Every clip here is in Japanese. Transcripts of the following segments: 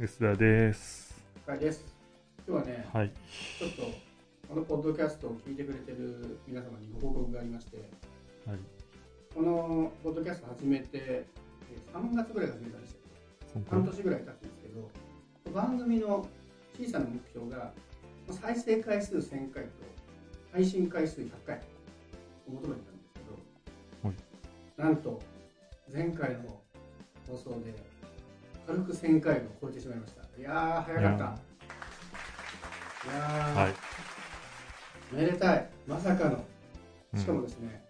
薄田です。はいです。今日はね、はい。ちょっとこのポッドキャストを聞いてくれてる皆様にご報告がありまして、はい。このポッドキャスト始めて、えー3月ぐらい始めたんですよ。今半年ぐらい経つんですけど、番組の小さな目標が、再生回数1000回と配信回数100回を求めてたんですけど、はいなんと前回の放送で軽く1000回を超えてしまいました。いやー、早かった。いやー、はい。めでたい、まさかの、しかもですね、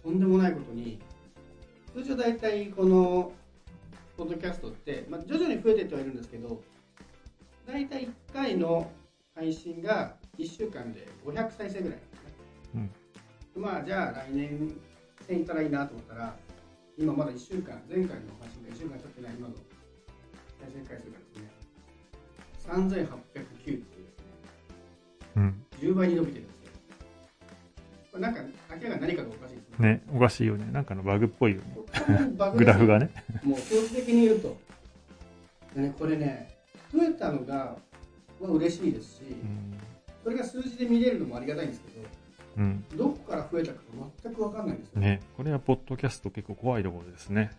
とんでもないことに、通常大体このポッドキャストって、まあ、徐々に増えてってはいるんですけど、大体1回の配信が1週間で500再生ぐらいなんですね。まあ、じゃあ来年1000いったらいいなと思ったら、今まだ1週間、前回の配信が1週間経ってない今の再生回数がですね、3809っていうですね、うん。10倍に伸びてるんですよ。これなんか明らかに何かがおかしいですね。ね、おかしいよね。なんかのバグっぽいよね。ググラフがね。もう数字的に言うと。でね、これね、増えたのがは嬉しいですし、うん。それが数字で見れるのもありがたいんですけうん。ど、どこから増えたか全く分かんないんですよ。ね、これはポッドキャスト結構怖いところですね。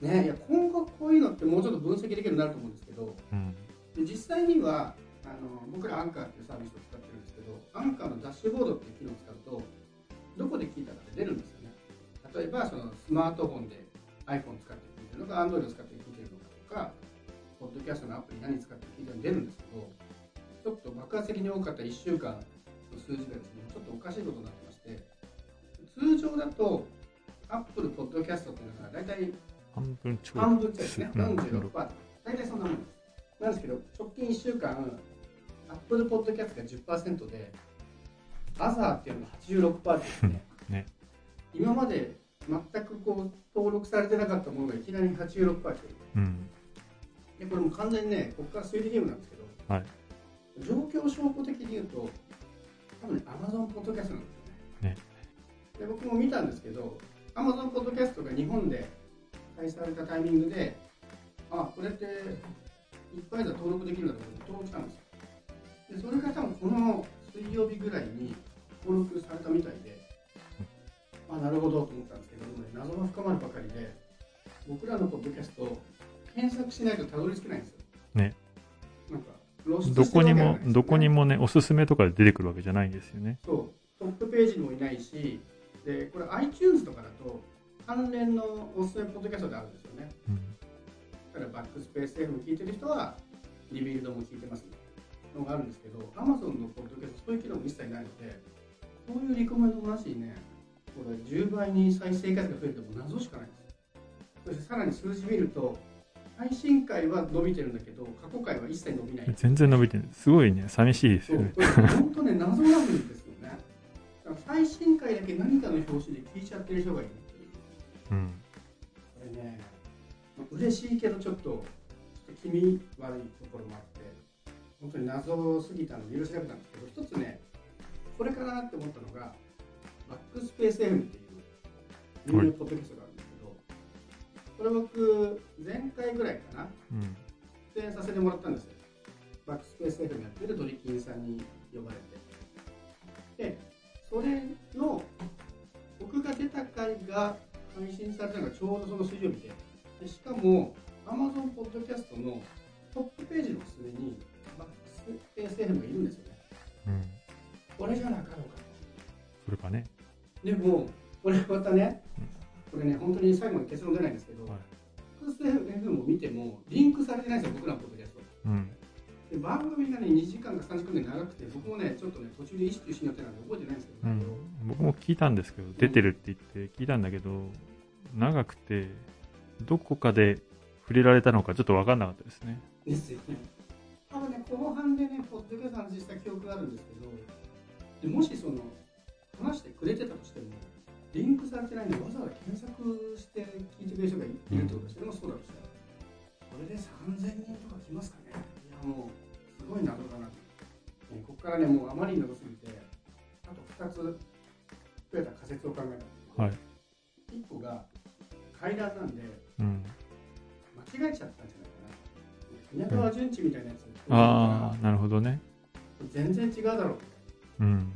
ね、いや今後こういうのってもうちょっと分析できるようになると思うんですけど、うん。で実際にはあの僕らアンカーっていうサービスを使ってるんですけどアンカーのダッシュボードっていう機能を使うとどこで聞いたかって出るんですよね例えばそのスマートフォンで iPhone 使って聞いてるのか Android 使って聞いてるのかとかポッドキャストのアプリ何使って聞いてるのか出るんですけどちょっと爆発的に多かった1週間の数字がですねちょっとおかしいことになってまして通常だと Apple Podcast っていうのが大体半分ちょい。半分ですね、うん46%、大体そんなもんです。なんですけど、直近1週間、Apple Podcast が10%で、アザーっていうのが86%ですね。ね今まで全くこう登録されてなかったものがいきなり86%してる。うん。で、これもう完全にね、ここから推理ゲームなんですけど、はい状況証拠的に言うと、多分ね、Amazon Podcast なんですよね。ねで僕も見たんですけど、Amazon Podcast が日本で開催されたタイミングで、あ、これっていっぱいだ登録できるんだと思って登録したんですよ。で、それが多分この水曜日ぐらいに登録されたみたいで、あ、なるほどと思ったんですけど、ね、謎が深まるばかりで、僕らのポッドキャスト、検索しないとたどり着けないんですよ。ね。なんか、どこにもどこにもね、おすすめとかで出てくるわけじゃないんですよね。そう、トップページにもいないし、で、これ iTunes とかだと、関連のおすすめポッドキャストであるんですよね。うん。だからバックスペース FM 聞いてる人は、リビルドも聞いてますのがあるんですけど、Amazon のポッドキャスト、そういう機能も一切ないので、そういうリコメンドもなしにね、これ10倍に再生回数が増えても謎しかないんですよ。そしてさらに数字見ると、配信回は伸びてるんだけど、過去回は一切伸びない。全然伸びてない。すごいね、寂しいですよね。本当ね、謎なんですよね。最新回だけ何かの表紙で聞いちゃってる人がいるこれね、ま嬉しいけどちょっと、気味悪いところもあって、本当に謎すぎたので許せなくなったんですけど、一つね、これかなって思ったのが、バックスペース M っていう有名ポッドキャストがあるんですけど、これ僕、前回ぐらいかな、うん。出演させてもらったんですよ。バックスペース FM やってるドリキンさんに呼ばれて。で、それの、僕が出た回が配信されたのがちょうどその水曜日で、でしかも、Amazon ポッドキャストのトップページのすでに、バックスペース FM がいるんですよね。うん。これじゃなかろうかそれかね。と。でも、これまたね、これね、本当に最後に結論出ないんですけど、はいバックス FM を見ても、リンクされてないんですよ、僕らのポッドキャスト。うん。で番組がね2時間か3時間ぐらい長くて僕もねちょっとね途中で意識失ってたんで覚えてないんですけど、うん、僕も聞いたんですけど、出てるって言って聞いたんだけど、長くて、どこかで触れられたのかちょっと分かんなかったですね。ですよね。多分ね後半でねポッドキャストの話した記憶があるんですけどでもしその話してくれてたとしてもリンクされてないんでわざわざ検索して聞いてくれる人がいいるってことですよね、それもそうだとしたらこれで3000人とか来ますかね。いやもうすごい謎だなと、ね、ここからねもうあまりに謎すぎてあと2つ増えた仮説を考えたんですけど、はい。1個が階段なんでうん。間違えちゃったんじゃないかな稲川淳地みたいなやつああ、なるほどね。全然違うだろううん。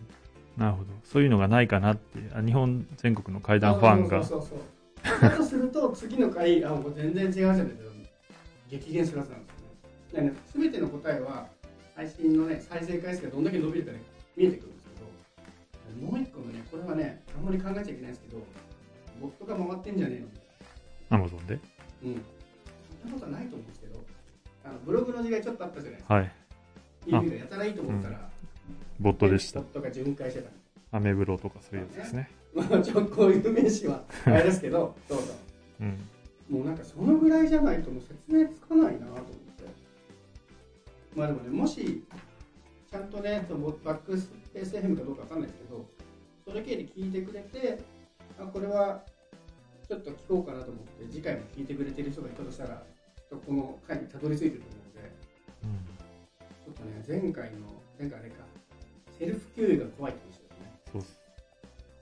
なるほど。そういうのがないかなって、あ日本全国の怪談ファンが。そうそうそうそうだとすると次の回あもう全然違うじゃないですか激減するはずなんですよねだからね全ての答えは配信のね再生回数がどんだけ伸びるかで見えてくるんですけどもう一個のねこれはねあんまり考えちゃいけないんですけどボットが回ってんじゃねえのアマゾンで？うんそんなことはないと思うんですけどあのブログの時代ちょっとあったじゃないですかはい。意味でやたらいいと思ったら、ボットでしたボッ。トが巡回してたアメブロとかそういうやつですね。まあちょこういう名詞はあれですけど そうそううん。もうなんかそのぐらいじゃないともう説明つかないなと思ってまあでもねもしちゃんとねそのバックスペース FM かどうかわかんないですけどそれ系で聞いてくれてあこれはちょっと聞こうかなと思って次回も聞いてくれてる人がいたとしたらこの回にたどり着いてると思うのでちょっとね前回の前回あれかセルフ給油が怖いって話ですね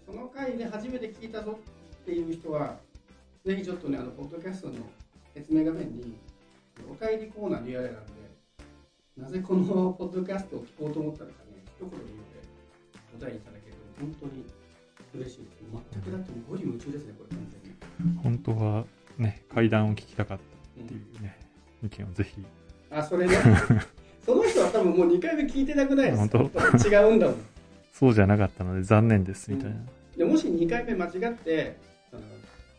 その回で初めて聞いたぞっていう人は、ぜひちょっとね、あの、ポッドキャストの説明画面に、お便りコーナーの URL なんで、なぜこのポッドキャストを聞こうと思ったのかね、一言で言うので、お便りいただけると本当に嬉しいです。全くだってもうゴリ夢中ですね、これ完全に。本当はね、怪談を聞きたかったってういうね、意見をぜひ。ん、あ、それね。その人は多分もう2回目聞いてなくないです本当？違うんだもん。そうじゃなかったので残念ですみたいな。でもし2回目間違ってあの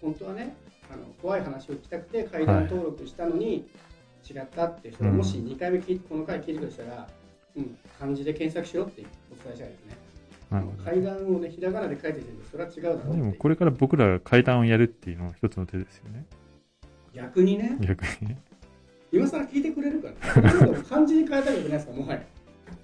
本当はねあの怖い話を聞きたくて階段登録したのに、違ったって人がうんもし2回目聞いこの回聞いてくれたら、うん、漢字で検索しろってお伝えしたいですね。階段をね、ひらがなで書いてるんで、それは違うだろうでもこれから僕らが怪談をやるっていうのは一つの手ですよね。逆にね、逆にね。今更聞いてくれるから、ね、漢字に変えたくないですか、もはや。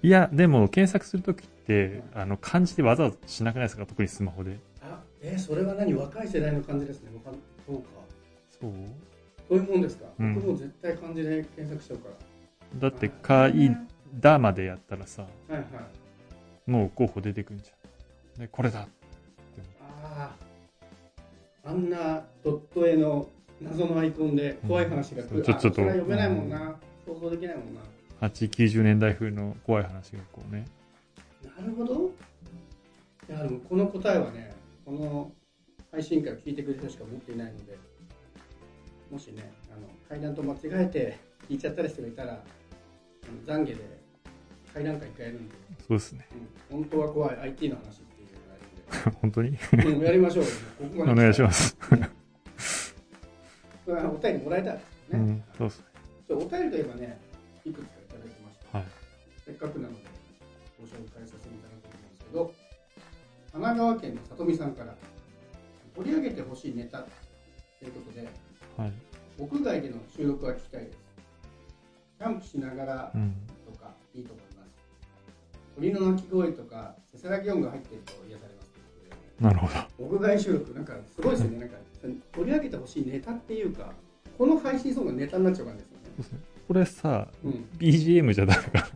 いや、でも検索するときって、あの、漢字でわざわざしなくないですか特にスマホで。あえーそれは何？若い世代の漢字ですね。わかんそうか。そう？そういうもんですか？うん僕も絶対漢字で検索しちゃうから。だって、かいだまでやったらさ、はいはい。もう候補出てくんじゃん。で、これだ。ああ、あんなドット絵の謎のアイコンで怖い話が来る。あうんちょっとそれは読めないもんな。想像できないもんな。8、90年代風の怖い話がこうね。なるほど。いや、でもこの答えはね、この配信会を聞いてくれる人しか持っていないので、もしね、あの階段と間違えて聞いちゃったり人がいたら、あの懺悔で階段会一回やるんで、そうですね。うん、本当は怖い IT の話っていうのが本当にあるんで、うん、やりましょうよ。ここまでお願いします。これはお便りもらえたらですね。うん、そうですね。お便りといえばね、いくつかいただきました。はい。せっかくなのでご紹介させていただこうと思うんですけど、神奈川県の里見さんから取り上げてほしいネタということで、はい。屋外での収録は聞きたいです。キャンプしながらうん。とかいいと思います。鳥の鳴き声とか、せせらぎ音が入っていると癒されます。なるほど。屋外収録、なんかすごいですよね、なんか取り上げてほしいネタっていうか、この配信ソングがネタになっちゃう感じですよね。そうですね。これさ、うん、BGM じゃダメか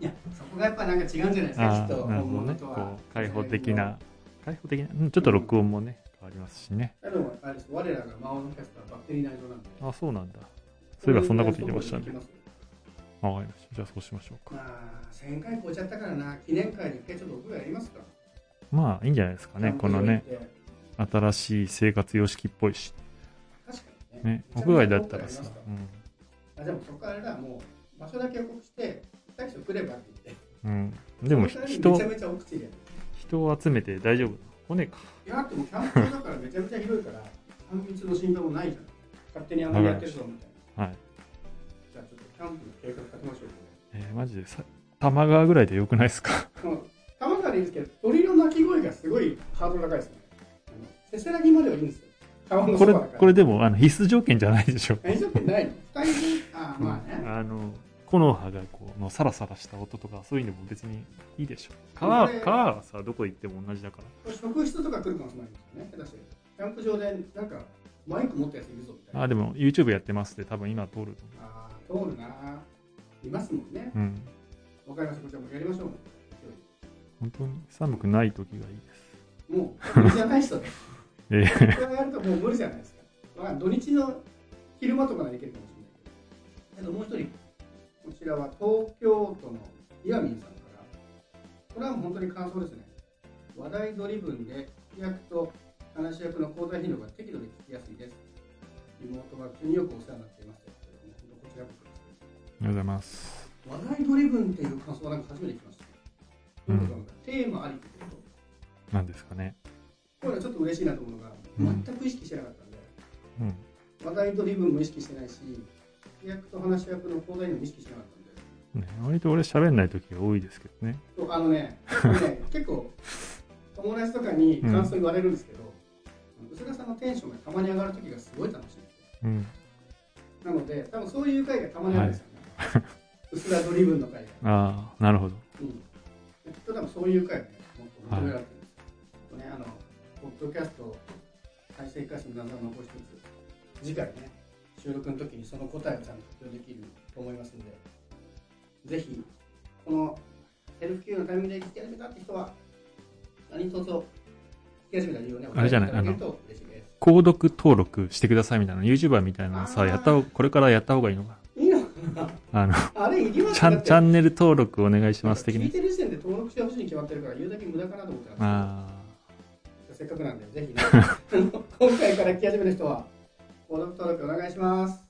いや、そこがやっぱなんか違うんじゃないですか、きっと。本物とは。こう、開放的な、開放的な、うんちょっと録音もね、変わりますしね。あでも、あれです、我らが魔王のキャスター、バッテリー内蔵なんで。あ、そうなんだ。そういえばそんなこと言ってましたねわかりました。じゃあそうしましょうか。まあ、1000回超えちゃったからな、記念会で一回ちょっと屋外やりますか。まあ、いいんじゃないですかね。このね。新しい生活様式っぽいし。確かにね。ね、屋外だったらさうん。あでもそこからあれだ、もう、場所だけ予告して、来た人来ればって言って。うん。でも人めちゃ、めちゃ奥地でやる。人を集めて大丈夫骨か。いや、でもキャンプ場だからめちゃめちゃ広いから、3密の心配もないじゃん。勝手にあんまりやってるぞみたいな。はい。キャンプの計画立てましょう。えーマジでさ、玉川ぐらいでよくないですか？もう玉川でいいんですけど、鳥の鳴き声がすごいハードル高いですね。せせらぎまではいいんですよ。川のこれ、そばだから。これでもあの必須条件じゃないでしょ。大丈夫ないの二人で、あーまあね。あの、木の葉がこう、のサラサラした音とか、そういうのも別にいいでしょ。川、これ川はさ、どこ行っても同じだから。職質とか来るかもしれないんですよね。下手してキャンプ場でなんかマイク持ったやついるぞみたいな。あ、でも YouTube やってますって多分今通るとあー通るな。いますもんね。思う。うん。わかりました。こちらもやりましょう。本当に寒くない時がいいです。もう、無理じゃない人で。えーこれやるともう無理じゃないですか。まあ、土日の昼間とかならいけるかもしれないけど。けどもう一人、こちらは東京都の岩見さんからこれはもう本当に感想ですね話題ドリブンで役と話し役の交代頻度が適度で聞きやすいですリモートワークによくお世話になっていますありがとうございます。話題ドリブンっていう感想はなんか初めて聞きました、ういうことなのか？テーマありってこと？なんですかね。これはちょっと嬉しいなと思うのが、うん全く意識してなかったんでうん。話題ドリブンも意識してないし役と話し役の交代にも意識してなかったんでね、割と俺喋んない時が多いですけどね。そうあのね、ね 結構、友達とかに感想言われるんですけど、薄田さんのテンションがたまに上がるときがすごい楽しいんですよ。うん。なので、多分そういう回がたまにあるんですよね。薄田ドリブンの回が。ああ、なるほど。うん。きっと多分そういう回がね、もっと求められてるんですよ。ね、あの、ポッドキャスト再生回数の謎を残しつつ、次回ね、収録の時にその答えをちゃんと発表できると思いますので、ぜひ、このセルフ級のタイミングで聞き始めたって人は、何卒聞き始めた理由をね、あれじゃない教えていただけると嬉しいです。購読登録してくださいみたいな、YouTuber みたいなのさ、やったほこれからやった方がいいのかいいの？かなな。あの、あれ、いりますチャン、チャンンネル登録お願いします的に。聞いてる時点で登録してほしいに決まってるから、言うだけ無駄かなと思ってたんですけどあせっかくなんで、ぜひね、今回から聞き始める人は、購読登録お願いします。